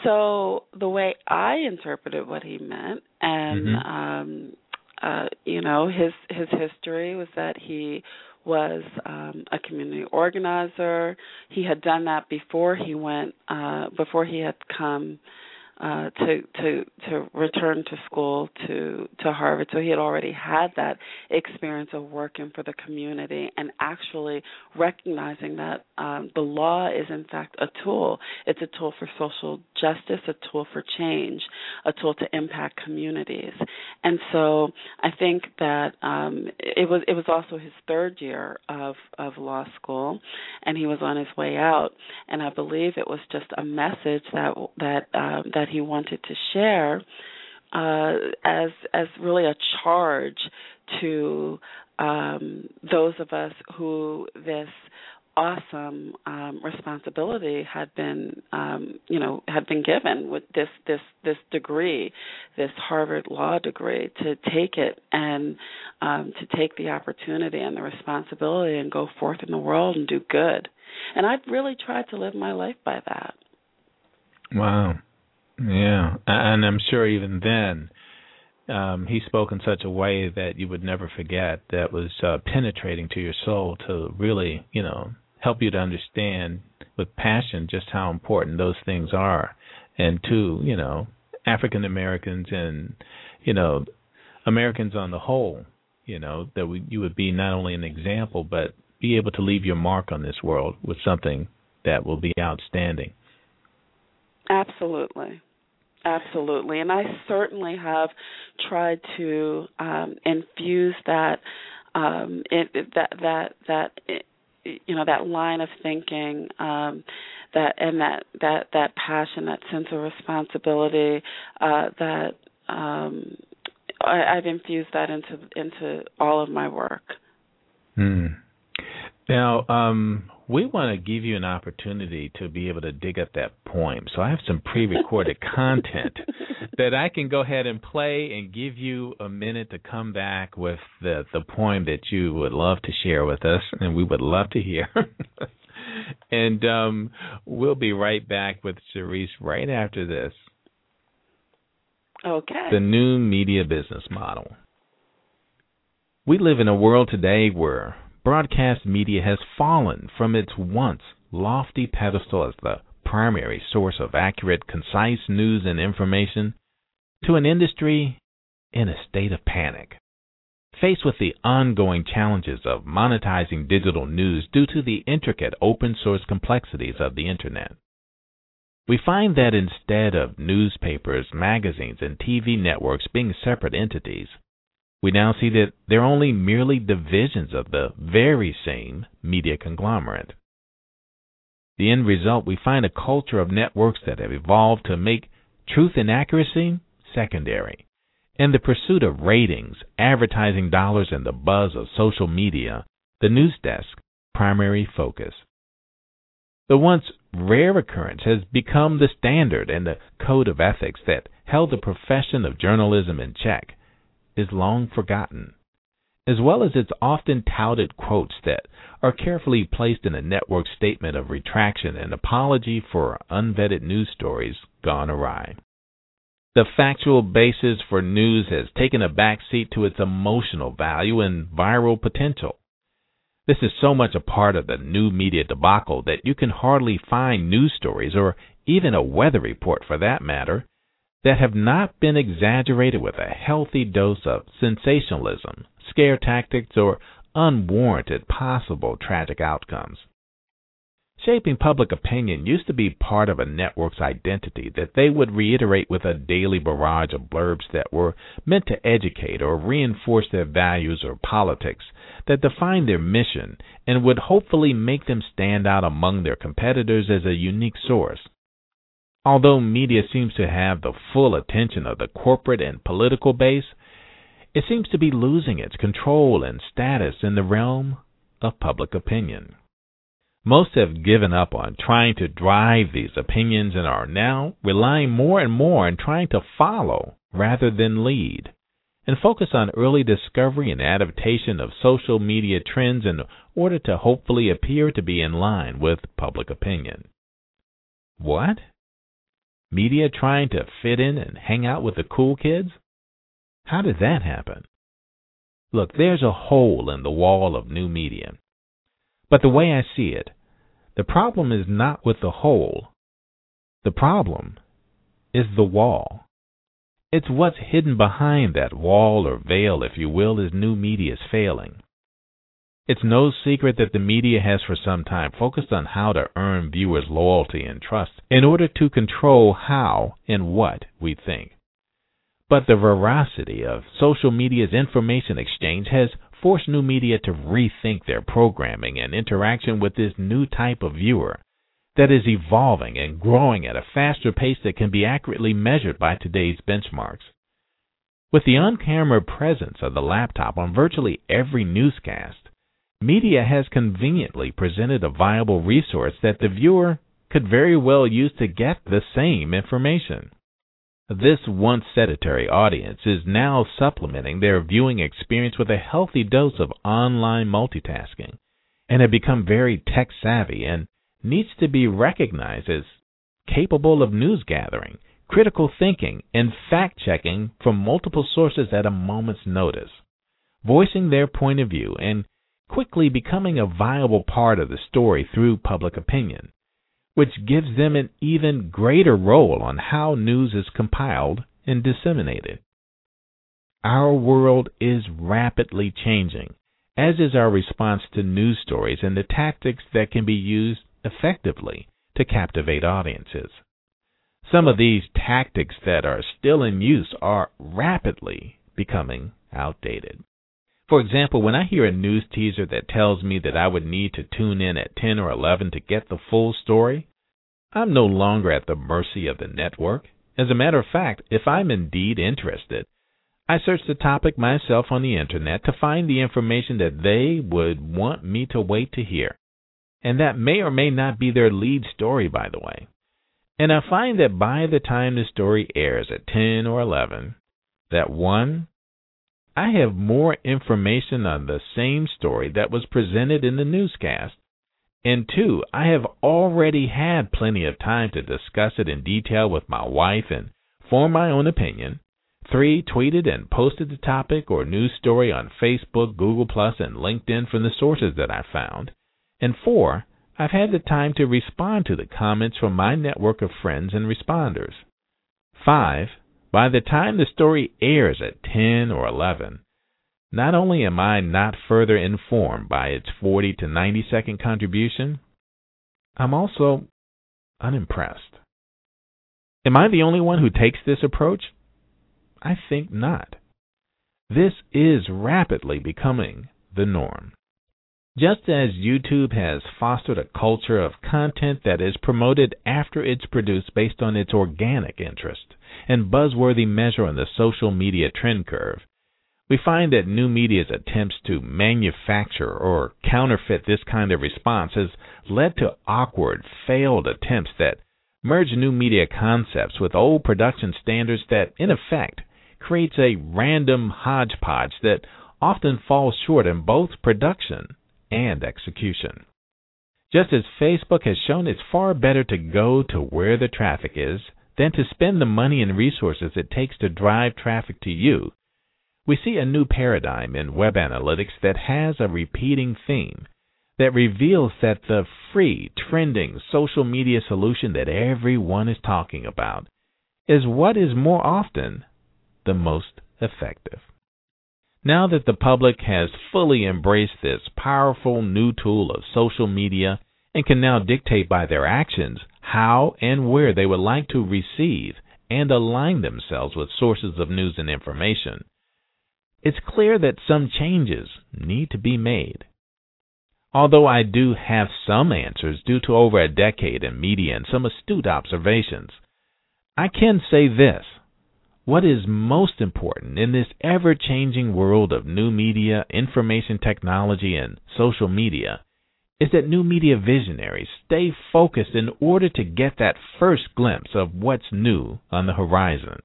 Speaker 4: So the way I interpreted what he meant, and
Speaker 3: Mhm.
Speaker 4: um, uh, you know, his his history was that he was um, a community organizer. He had done that before he went, uh, before he had come uh, to to to return to school to to Harvard. So he had already had that experience of working for the community and actually recognizing that um, the law is in fact a tool. It's a tool for social justice, a tool for change, a tool to impact communities. And so I think that um, it was it was also his third year of of law school, and he was on his way out. And I believe it was just a message that that um, that he wanted to share uh, as as really a charge to um, those of us who this awesome um, responsibility had been um, you know had been given with this this this degree this Harvard law degree to take it and um, to take the opportunity and the responsibility and go forth in the world and do good and I've really tried to live my life by that
Speaker 3: Wow. Yeah, and I'm sure even then um, he spoke in such a way that you would never forget. That was uh, penetrating to your soul to really, you know, help you to understand with passion just how important those things are, and to you know African Americans and you know Americans on the whole, you know that we, you would be not only an example but be able to leave your mark on this world with something that will be outstanding.
Speaker 4: Absolutely. Absolutely. And I certainly have tried to um infuse that um it, that that that it, you know that line of thinking um that and that that that passion that sense of responsibility uh that um I, I've infused that into into all of my work.
Speaker 3: Hmm. Now, um, we want to give you an opportunity to be able to dig up that poem. So I have some pre-recorded content that I can go ahead and play and give you a minute to come back with the the poem that you would love to share with us, and we would love to hear. and um, we'll be right back with Charisse right after this.
Speaker 4: Okay.
Speaker 3: The new media business model. We live in a world today where broadcast media has fallen from its once lofty pedestal as the primary source of accurate, concise news and information to an industry in a state of panic. Faced with the ongoing challenges of monetizing digital news due to the intricate open source complexities of the Internet, we find that instead of newspapers, magazines, and TV networks being separate entities, we now see that they're only merely divisions of the very same media conglomerate. The end result, we find a culture of networks that have evolved to make truth and accuracy secondary, In the pursuit of ratings, advertising dollars, and the buzz of social media, the news desk primary focus. The once rare occurrence has become the standard and the code of ethics that held the profession of journalism in check is long forgotten, as well as its often touted quotes that are carefully placed in a network statement of retraction and apology for unvetted news stories gone awry. The factual basis for news has taken a backseat to its emotional value and viral potential. This is so much a part of the new media debacle that you can hardly find news stories, or even a weather report for that matter, that have not been exaggerated with a healthy dose of sensationalism, scare tactics, or unwarranted possible tragic outcomes. Shaping public opinion used to be part of a network's identity that they would reiterate with a daily barrage of blurbs that were meant to educate or reinforce their values or politics that defined their mission and would hopefully make them stand out among their competitors as a unique source. Although media seems to have the full attention of the corporate and political base, it seems to be losing its control and status in the realm of public opinion. Most have given up on trying to drive these opinions and are now relying more and more on trying to follow rather than lead, and focus on early discovery and adaptation of social media trends in order to hopefully appear to be in line with public opinion. What? Media trying to fit in and hang out with the cool kids? How did that happen? Look, there's a hole in the wall of new media. But the way I see it, the problem is not with the hole. The problem is the wall. It's what's hidden behind that wall or veil, if you will, is new media's failing. It's no secret that the media has for some time focused on how to earn viewers' loyalty and trust in order to control how and what we think. But the veracity of social media's information exchange has forced new media to rethink their programming and interaction with this new type of viewer that is evolving and growing at a faster pace that can be accurately measured by today's benchmarks. With the on camera presence of the laptop on virtually every newscast, media has conveniently presented a viable resource that the viewer could very well use to get the same information. This once sedentary audience is now supplementing their viewing experience with a healthy dose of online multitasking and have become very tech savvy and needs to be recognized as capable of news gathering, critical thinking, and fact checking from multiple sources at a moment's notice, voicing their point of view and quickly becoming a viable part of the story through public opinion which gives them an even greater role on how news is compiled and disseminated. Our world is rapidly changing, as is our response to news stories and the tactics that can be used effectively to captivate audiences. Some of these tactics that are still in use are rapidly becoming outdated. For example, when I hear a news teaser that tells me that I would need to tune in at 10 or 11 to get the full story, I'm no longer at the mercy of the network. As a matter of fact, if I'm indeed interested, I search the topic myself on the internet to find the information that they would want me to wait to hear. And that may or may not be their lead story, by the way. And I find that by the time the story airs at 10 or 11, that one, I have more information on the same story that was presented in the newscast. And two, I have already had plenty of time to discuss it in detail with my wife and form my own opinion. Three, tweeted and posted the topic or news story on Facebook, Google and LinkedIn from the sources that I found. And four, I've had the time to respond to the comments from my network of friends and responders. Five, by the time the story airs at 10 or 11, not only am I not further informed by its 40 to 90 second contribution, I'm also unimpressed. Am I the only one who takes this approach? I think not. This is rapidly becoming the norm. Just as YouTube has fostered a culture of content that is promoted after it's produced based on its organic interest and buzzworthy measure on the social media trend curve, we find that new media's attempts to manufacture or counterfeit this kind of response has led to awkward, failed attempts that merge new media concepts with old production standards that, in effect, creates a random hodgepodge that often falls short in both production and execution. Just as Facebook has shown it's far better to go to where the traffic is than to spend the money and resources it takes to drive traffic to you, we see a new paradigm in web analytics that has a repeating theme that reveals that the free, trending social media solution that everyone is talking about is what is more often the most effective. Now that the public has fully embraced this powerful new tool of social media and can now dictate by their actions how and where they would like to receive and align themselves with sources of news and information, it's clear that some changes need to be made. Although I do have some answers due to over a decade in media and some astute observations, I can say this. What is most important in this ever changing world of new media, information technology, and social media is that new media visionaries stay focused in order to get that first glimpse of what's new on the horizon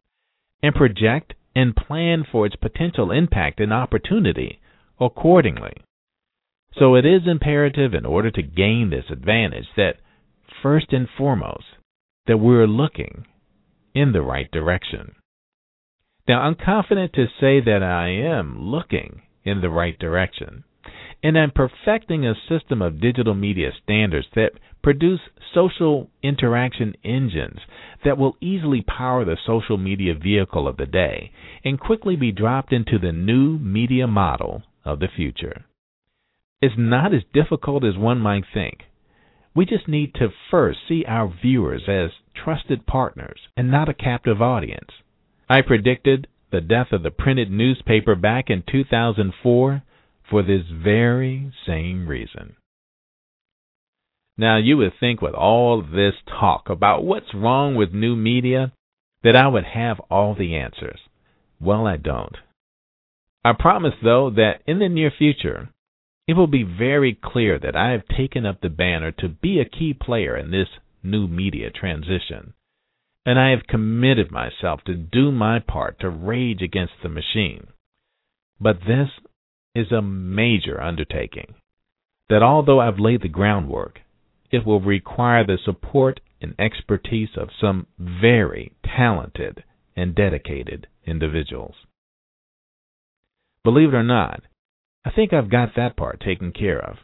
Speaker 3: and project and plan for its potential impact and opportunity accordingly. So it is imperative in order to gain this advantage that first and foremost that we're looking in the right direction. Now I'm confident to say that I am looking in the right direction and I'm perfecting a system of digital media standards that produce social interaction engines that will easily power the social media vehicle of the day and quickly be dropped into the new media model of the future. It's not as difficult as one might think. We just need to first see our viewers as trusted partners and not a captive audience. I predicted the death of the printed newspaper back in 2004 for this very same reason. Now, you would think with all this talk about what's wrong with new media that I would have all the answers. Well, I don't. I promise, though, that in the near future, it will be very clear that I have taken up the banner to be a key player in this new media transition, and I have committed myself to do my part to rage against the machine. But this is a major undertaking that although I've laid the groundwork, it will require the support and expertise of some very talented and dedicated individuals. Believe it or not, I think I've got that part taken care of.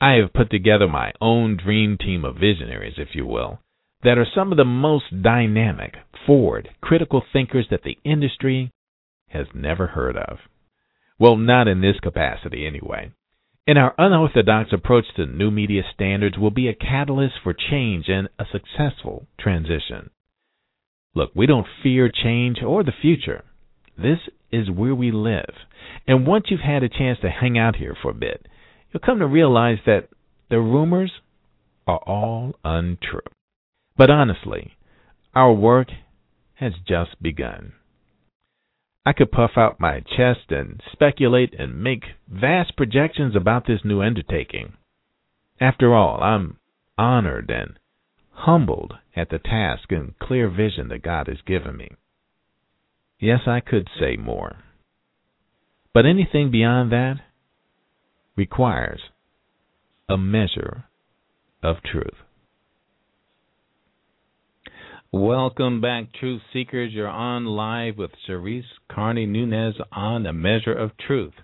Speaker 3: I have put together my own dream team of visionaries, if you will, that are some of the most dynamic, forward, critical thinkers that the industry has never heard of. Well, not in this capacity, anyway. And our unorthodox approach to new media standards will be a catalyst for change and a successful transition. Look, we don't fear change or the future. This is where we live. And once you've had a chance to hang out here for a bit, you'll come to realize that the rumors are all untrue. But honestly, our work has just begun. I could puff out my chest and speculate and make vast projections about this new undertaking. After all, I'm honored and humbled at the task and clear vision that God has given me. Yes, I could say more. But anything beyond that requires a measure of truth. Welcome back, Truth Seekers. You're on live with Charisse Carney Nunes on A Measure of Truth.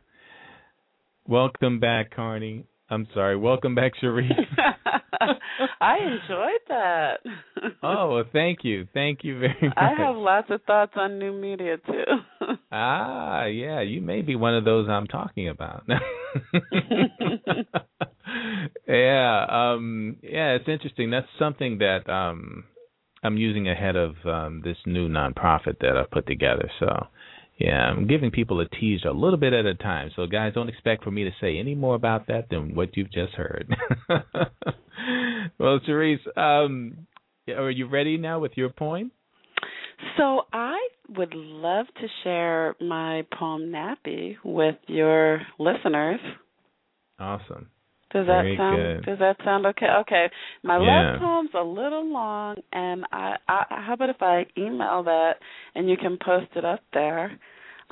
Speaker 3: Welcome back, Carney. I'm sorry. Welcome back, Charisse.
Speaker 4: I enjoyed that.
Speaker 3: oh, well, thank you. Thank you very much.
Speaker 4: I have lots of thoughts on new media, too.
Speaker 3: ah, yeah. You may be one of those I'm talking about. yeah. Um, yeah, it's interesting. That's something that. Um, I'm using ahead of um, this new nonprofit that I've put together. So, yeah, I'm giving people a teaser a little bit at a time. So, guys, don't expect for me to say any more about that than what you've just heard. well, Charisse, um, are you ready now with your poem?
Speaker 4: So, I would love to share my poem Nappy with your listeners.
Speaker 3: Awesome.
Speaker 4: Does that
Speaker 3: Very
Speaker 4: sound
Speaker 3: good.
Speaker 4: does that sound okay? Okay. My
Speaker 3: Yeah.
Speaker 4: love poem's a little long and I, I how about if I email that and you can post it up there?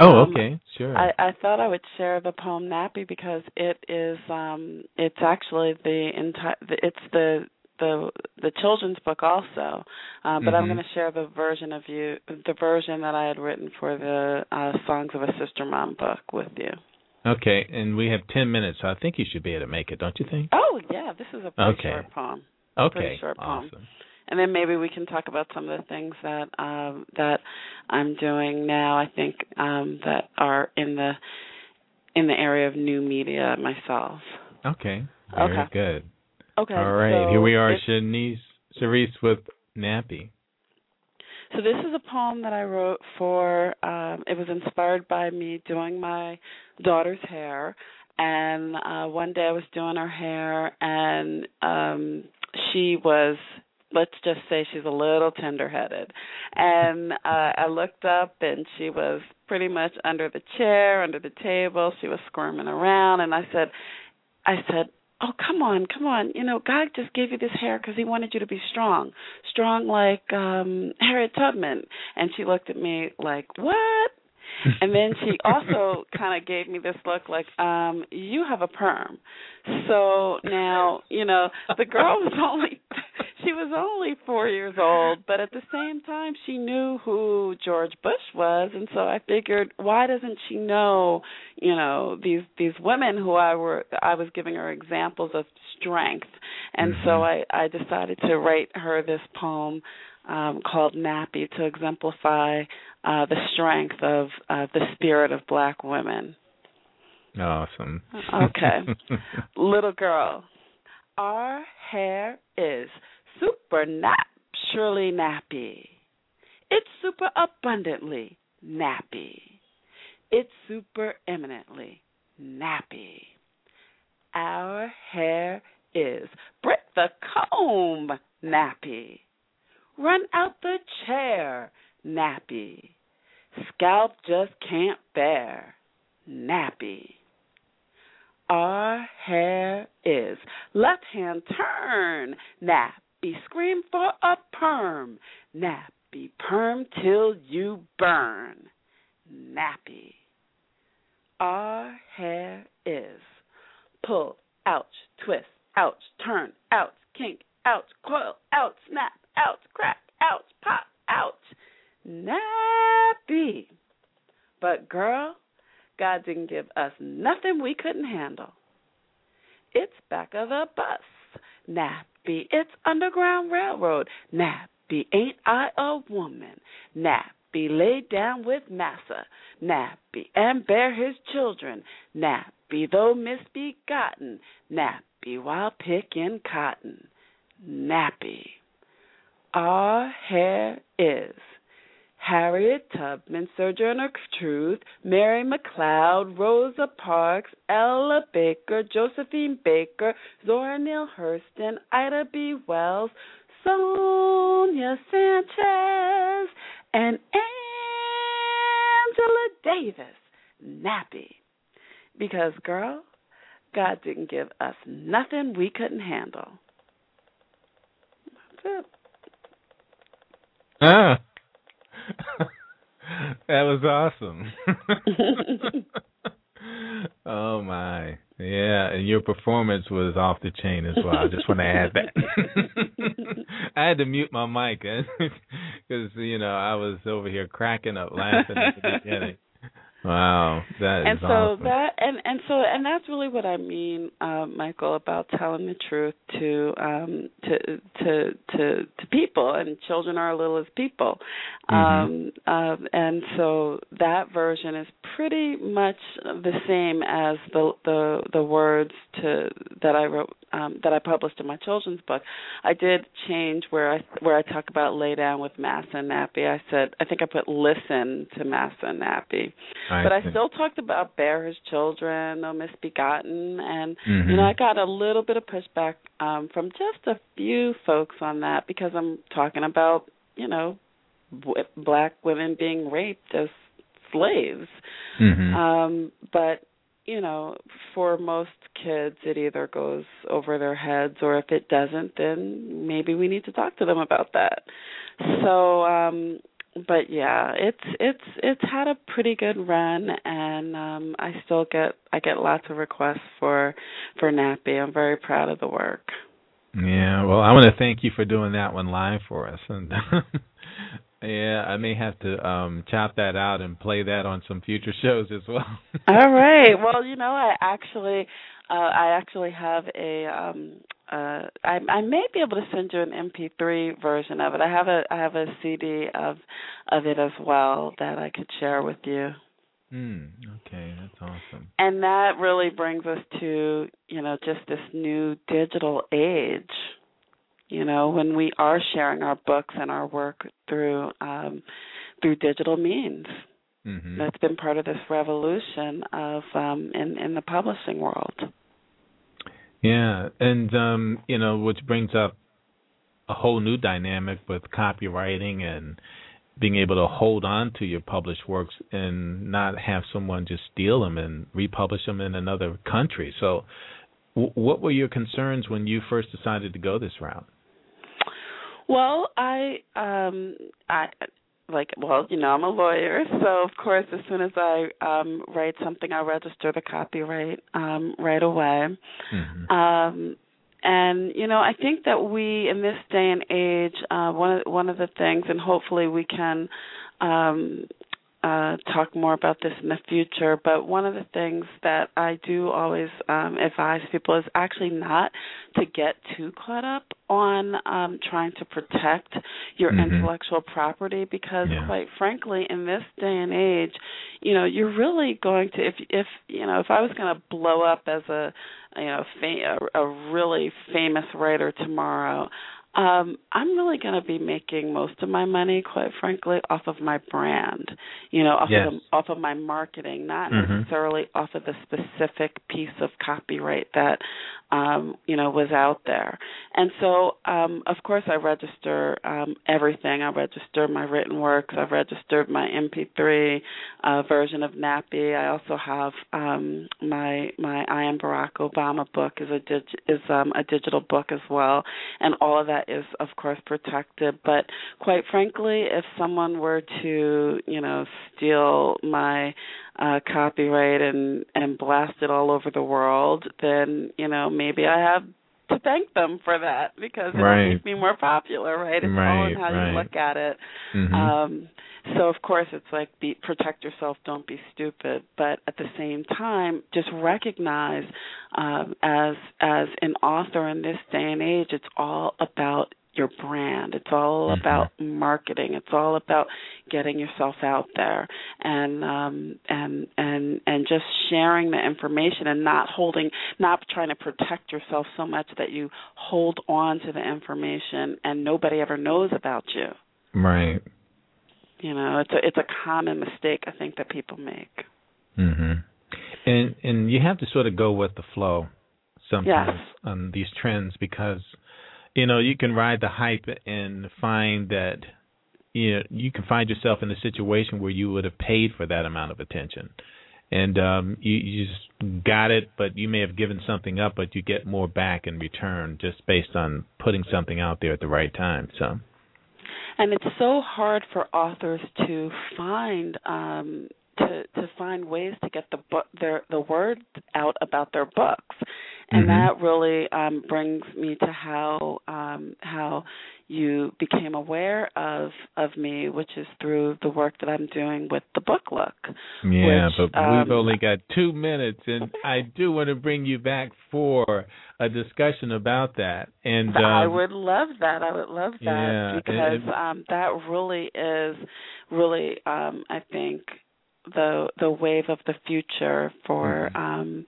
Speaker 3: Oh,
Speaker 4: Um,
Speaker 3: okay, sure.
Speaker 4: I, I thought I would share the poem Nappy because it is um it's actually the entire it's the the the children's book also, uh, but I'm
Speaker 3: Mhm.
Speaker 4: going to share the version of you, the version that I had written for the uh, Songs of a Sistermom book with you.
Speaker 3: Okay, and we have ten minutes, so I think you should be able to make it, don't you think?
Speaker 4: Oh yeah, this is a pretty
Speaker 3: Okay.
Speaker 4: short poem.
Speaker 3: Okay,
Speaker 4: short poem.
Speaker 3: awesome.
Speaker 4: and then maybe we can talk about some of the things that um that I'm doing now. I think um that are in the in the area of new media myself.
Speaker 3: Okay, very
Speaker 4: Okay.
Speaker 3: good.
Speaker 4: Okay.
Speaker 3: All right,
Speaker 4: so
Speaker 3: here we are, Shanice with Nappy.
Speaker 4: So this is a poem that I wrote for. Um, it was inspired by me doing my daughter's hair, and uh, one day I was doing her hair, and um, she was. Let's just say she's a little tender-headed, and uh, I looked up, and she was pretty much under the chair, under the table. She was squirming around, and I said, I said, oh come on come on. You know god just gave you this hair because he wanted you to be strong. Strong like um harriet tubman. And she looked at me like what? And then she also kind of gave me this look like um you have a perm. So now you know the girl was only she was only four years old but at the same time she knew who george bush was and so i figured why doesn't she know you know these these women who i were i was giving her examples of strength and so
Speaker 3: Mhm.
Speaker 4: i i decided to write her this poem um called nappy to exemplify uh the strength of uh the spirit of black women
Speaker 3: Awesome.
Speaker 4: Okay. little girl our hair is super naturally nappy. It's super abundantly nappy. It's super eminently nappy. Our hair is break the comb nappy. Run out the chair nappy. Scalp just can't bear nappy. Our hair is left hand turn nappy scream for a perm. Nappy perm till you burn. Nappy. Our hair is pull ouch twist ouch turn ouch kink ouch coil ouch snap ouch crack ouch pop ouch. Nappy. But girl god didn't give us nothing we couldn't handle. It's back of the bus nappy it's underground railroad. Nappy ain't i a woman? Nappy laid down with massa. Nappy and bear his children. Nappy though misbegotten. Nappy while picking cotton. Nappy. Our hair is Harriet Tubman, Sojourner Truth, Mary McLeod, Rosa Parks, Ella Baker, Josephine Baker, Zora Neale Hurston, Ida B. Wells, Sonia Sanchez, and Angela Davis. Nappy. Because, girl, God didn't give us nothing we couldn't handle. That's it.
Speaker 3: Ah. that was awesome. oh my. Yeah, and your performance was off the chain as well. I just want to add that. I had to mute my mic because you know I was over here cracking up laughing at the beginning. Wow, that is
Speaker 4: and so
Speaker 3: awesome.
Speaker 4: that and and so and that's really what I mean, uh, Michael, about telling the truth to um to to to to people and children are little as people.
Speaker 3: Mhm.
Speaker 4: Um uh, and so that version is pretty much the same as the the the words to that I wrote um that I published in my children's book. I did change where I where I talk about lay down with Massa and Nappy. I said I think I put listen to Massa and Nappy but I
Speaker 3: see.
Speaker 4: still talked about bear his children, no misbegotten, and
Speaker 3: Mhm.
Speaker 4: you know I got a little bit of pushback um from just a few folks on that because I'm talking about you know w- black women being raped as slaves.
Speaker 3: Mhm.
Speaker 4: Um, but you know, for most kids, it either goes over their heads, or if it doesn't, then maybe we need to talk to them about that. So, um, but yeah, it's it's it's had a pretty good run, and um, I still get I get lots of requests for for Nappy. I'm very proud of the work.
Speaker 3: Yeah, well, I want to thank you for doing that one live for us, and yeah, I may have to um chop that out and play that on some future shows as well.
Speaker 4: All right. Well, you know, I actually, uh, I actually have a. um uh I I may be able to send you an MP3 version of it. I have a I have a CD of of it as well that I could share with you.
Speaker 3: Hmm. Okay, that's awesome.
Speaker 4: And that really brings us to, you know, just this new digital age. You know, when we are sharing our books and our work through um through digital means.
Speaker 3: hmm
Speaker 4: That's been part of this revolution of um in in the publishing world.
Speaker 3: Yeah, and um, you know, which brings up a whole new dynamic with copywriting and being able to hold on to your published works and not have someone just steal them and republish them in another country. So, w- what were your concerns when you first decided to go this route?
Speaker 4: Well, I um I like well, you know, I'm a lawyer, so of course as soon as I um write something I register the copyright um right away.
Speaker 3: hmm
Speaker 4: Um and you know, I think that we in this day and age, uh one of one of the things and hopefully we can um uh talk more about this in the future, but one of the things that I do always um advise people is actually not to get too caught up on um trying to protect your
Speaker 3: Mhm.
Speaker 4: intellectual property because
Speaker 3: Yeah.
Speaker 4: quite frankly in this day and age you know you're really going to if if you know if I was going to blow up as a you know fa- a, a really famous writer tomorrow um I'm really going to be making most of my money quite frankly off of my brand you know off
Speaker 3: Yes.
Speaker 4: of the, off of my marketing not
Speaker 3: Mhm.
Speaker 4: necessarily off of the specific piece of copyright that um you know was out there. And so um of course I register um everything. I register my written works. I've registered my MP3 uh version of Nappy. I also have um my my I am Barack Obama book is a dig- is um a digital book as well. And all of that is of course protected. But quite frankly if someone were to you know steal my uh copyright and and blast it all over the world then you know maybe i have to thank them for that because it
Speaker 3: Right.
Speaker 4: will make me more popular right it's all
Speaker 3: Right,
Speaker 4: in how
Speaker 3: right.
Speaker 4: you look at it
Speaker 3: hmm
Speaker 4: um so of course it's like be protect yourself don't be stupid but at the same time just recognize um as as an author in this day and age it's all about your brand it's all
Speaker 3: Mhm.
Speaker 4: about marketing it's all about getting yourself out there and um and and and just sharing the information and not holding not trying to protect yourself so much that you hold on to the information and nobody ever knows about you
Speaker 3: Right.
Speaker 4: you know, it's a it's a common mistake I think that people make.
Speaker 3: hmm And and you have to sort of go with the flow sometimes
Speaker 4: Yes.
Speaker 3: on these trends because you know you can ride the hype and find that you know you can find yourself in a situation where you would have paid for that amount of attention. And um you, you just got it but you may have given something up but you get more back in return just based on putting something out there at the right time so.
Speaker 4: And it's so hard for authors to find um to to find ways to get the book their the word out about their books. And
Speaker 3: Mhm.
Speaker 4: that really um brings me to how um how you became aware of of me, which is through the work that I'm doing with the book look.
Speaker 3: Yeah,
Speaker 4: which,
Speaker 3: but we've
Speaker 4: um,
Speaker 3: only got two minutes, and I do want to bring you back for a discussion about that. And um,
Speaker 4: I would love that. I would love that
Speaker 3: Yeah,
Speaker 4: because
Speaker 3: and-
Speaker 4: um that really is really um I think the the wave of the future for
Speaker 3: Mhm.
Speaker 4: um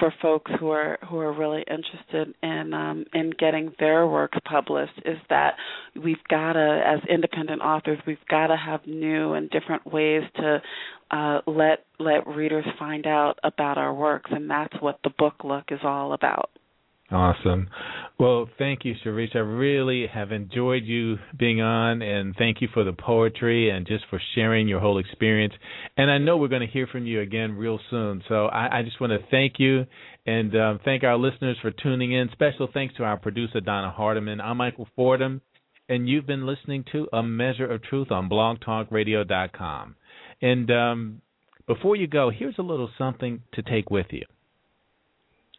Speaker 4: for folks who are who are really interested in um in getting their works published is that we've got to as independent authors we've got to have new and different ways to uh let let readers find out about our works and that's what the book look is all about.
Speaker 3: Awesome. Well, thank you, Charisse. I really have enjoyed you being on, and thank you for the poetry and just for sharing your whole experience. And I know we're going to hear from you again real soon. So I, I just want to thank you and um, thank our listeners for tuning in. Special thanks to our producer, Donna Hardiman. I'm Michael Fordham, and you've been listening to A Measure of Truth on blogtalkradio.com. And um, before you go, here's a little something to take with you.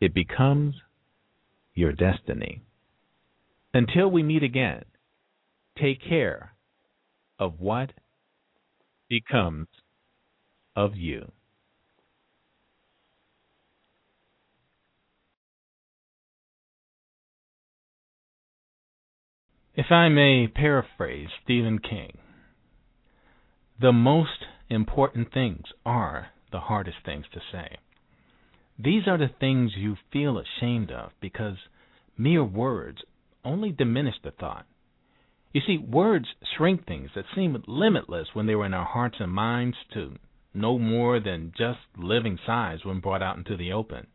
Speaker 3: It becomes your destiny. Until we meet again, take care of what becomes of you. If I may paraphrase Stephen King, the most important things are the hardest things to say. These are the things you feel ashamed of because mere words only diminish the thought. You see, words shrink things that seem limitless when they were in our hearts and minds to no more than just living size when brought out into the open.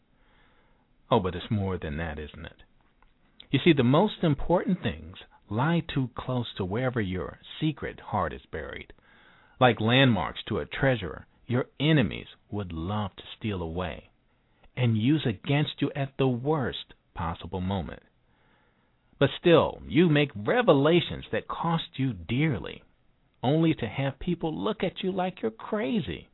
Speaker 3: Oh, but it's more than that, isn't it? You see, the most important things lie too close to wherever your secret heart is buried. Like landmarks to a treasure, your enemies would love to steal away and use against you at the worst possible moment. But still, you make revelations that cost you dearly, only to have people look at you like you're crazy,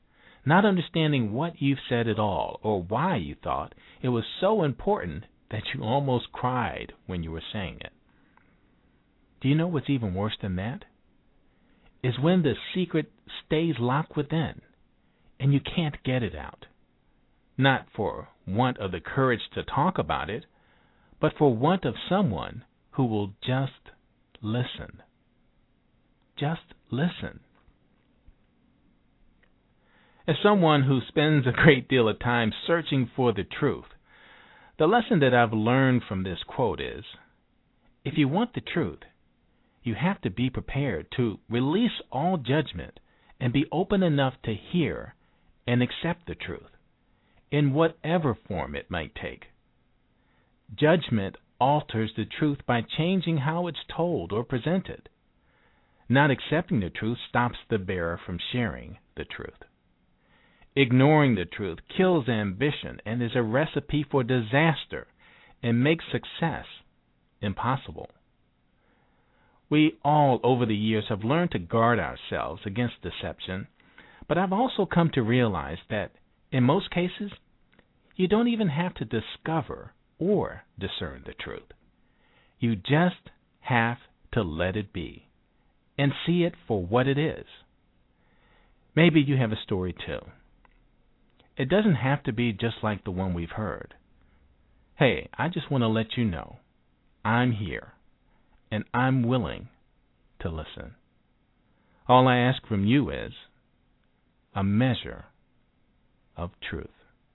Speaker 3: not understanding what you've said at all or why you thought it was so important that you almost cried when you were saying it. Do you know what's even worse than that? Is when the secret stays locked within and you can't get it out. Not for want of the courage to talk about it, but for want of someone who will just listen. Just listen. As someone who spends a great deal of time searching for the truth, the lesson that I've learned from this quote is if you want the truth, you have to be prepared to release all judgment and be open enough to hear and accept the truth, in whatever form it might take. Judgment alters the truth by changing how it's told or presented. Not accepting the truth stops the bearer from sharing the truth. Ignoring the truth kills ambition and is a recipe for disaster and makes success impossible. We all, over the years, have learned to guard ourselves against deception, but I've also come to realize that, in most cases, you don't even have to discover or discern the truth. You just have to let it be and see it for what it is. Maybe you have a story too. It doesn't have to be just like the one we've heard. Hey, I just want to let you know I'm here and I'm willing to listen. All I ask from you is a measure of truth.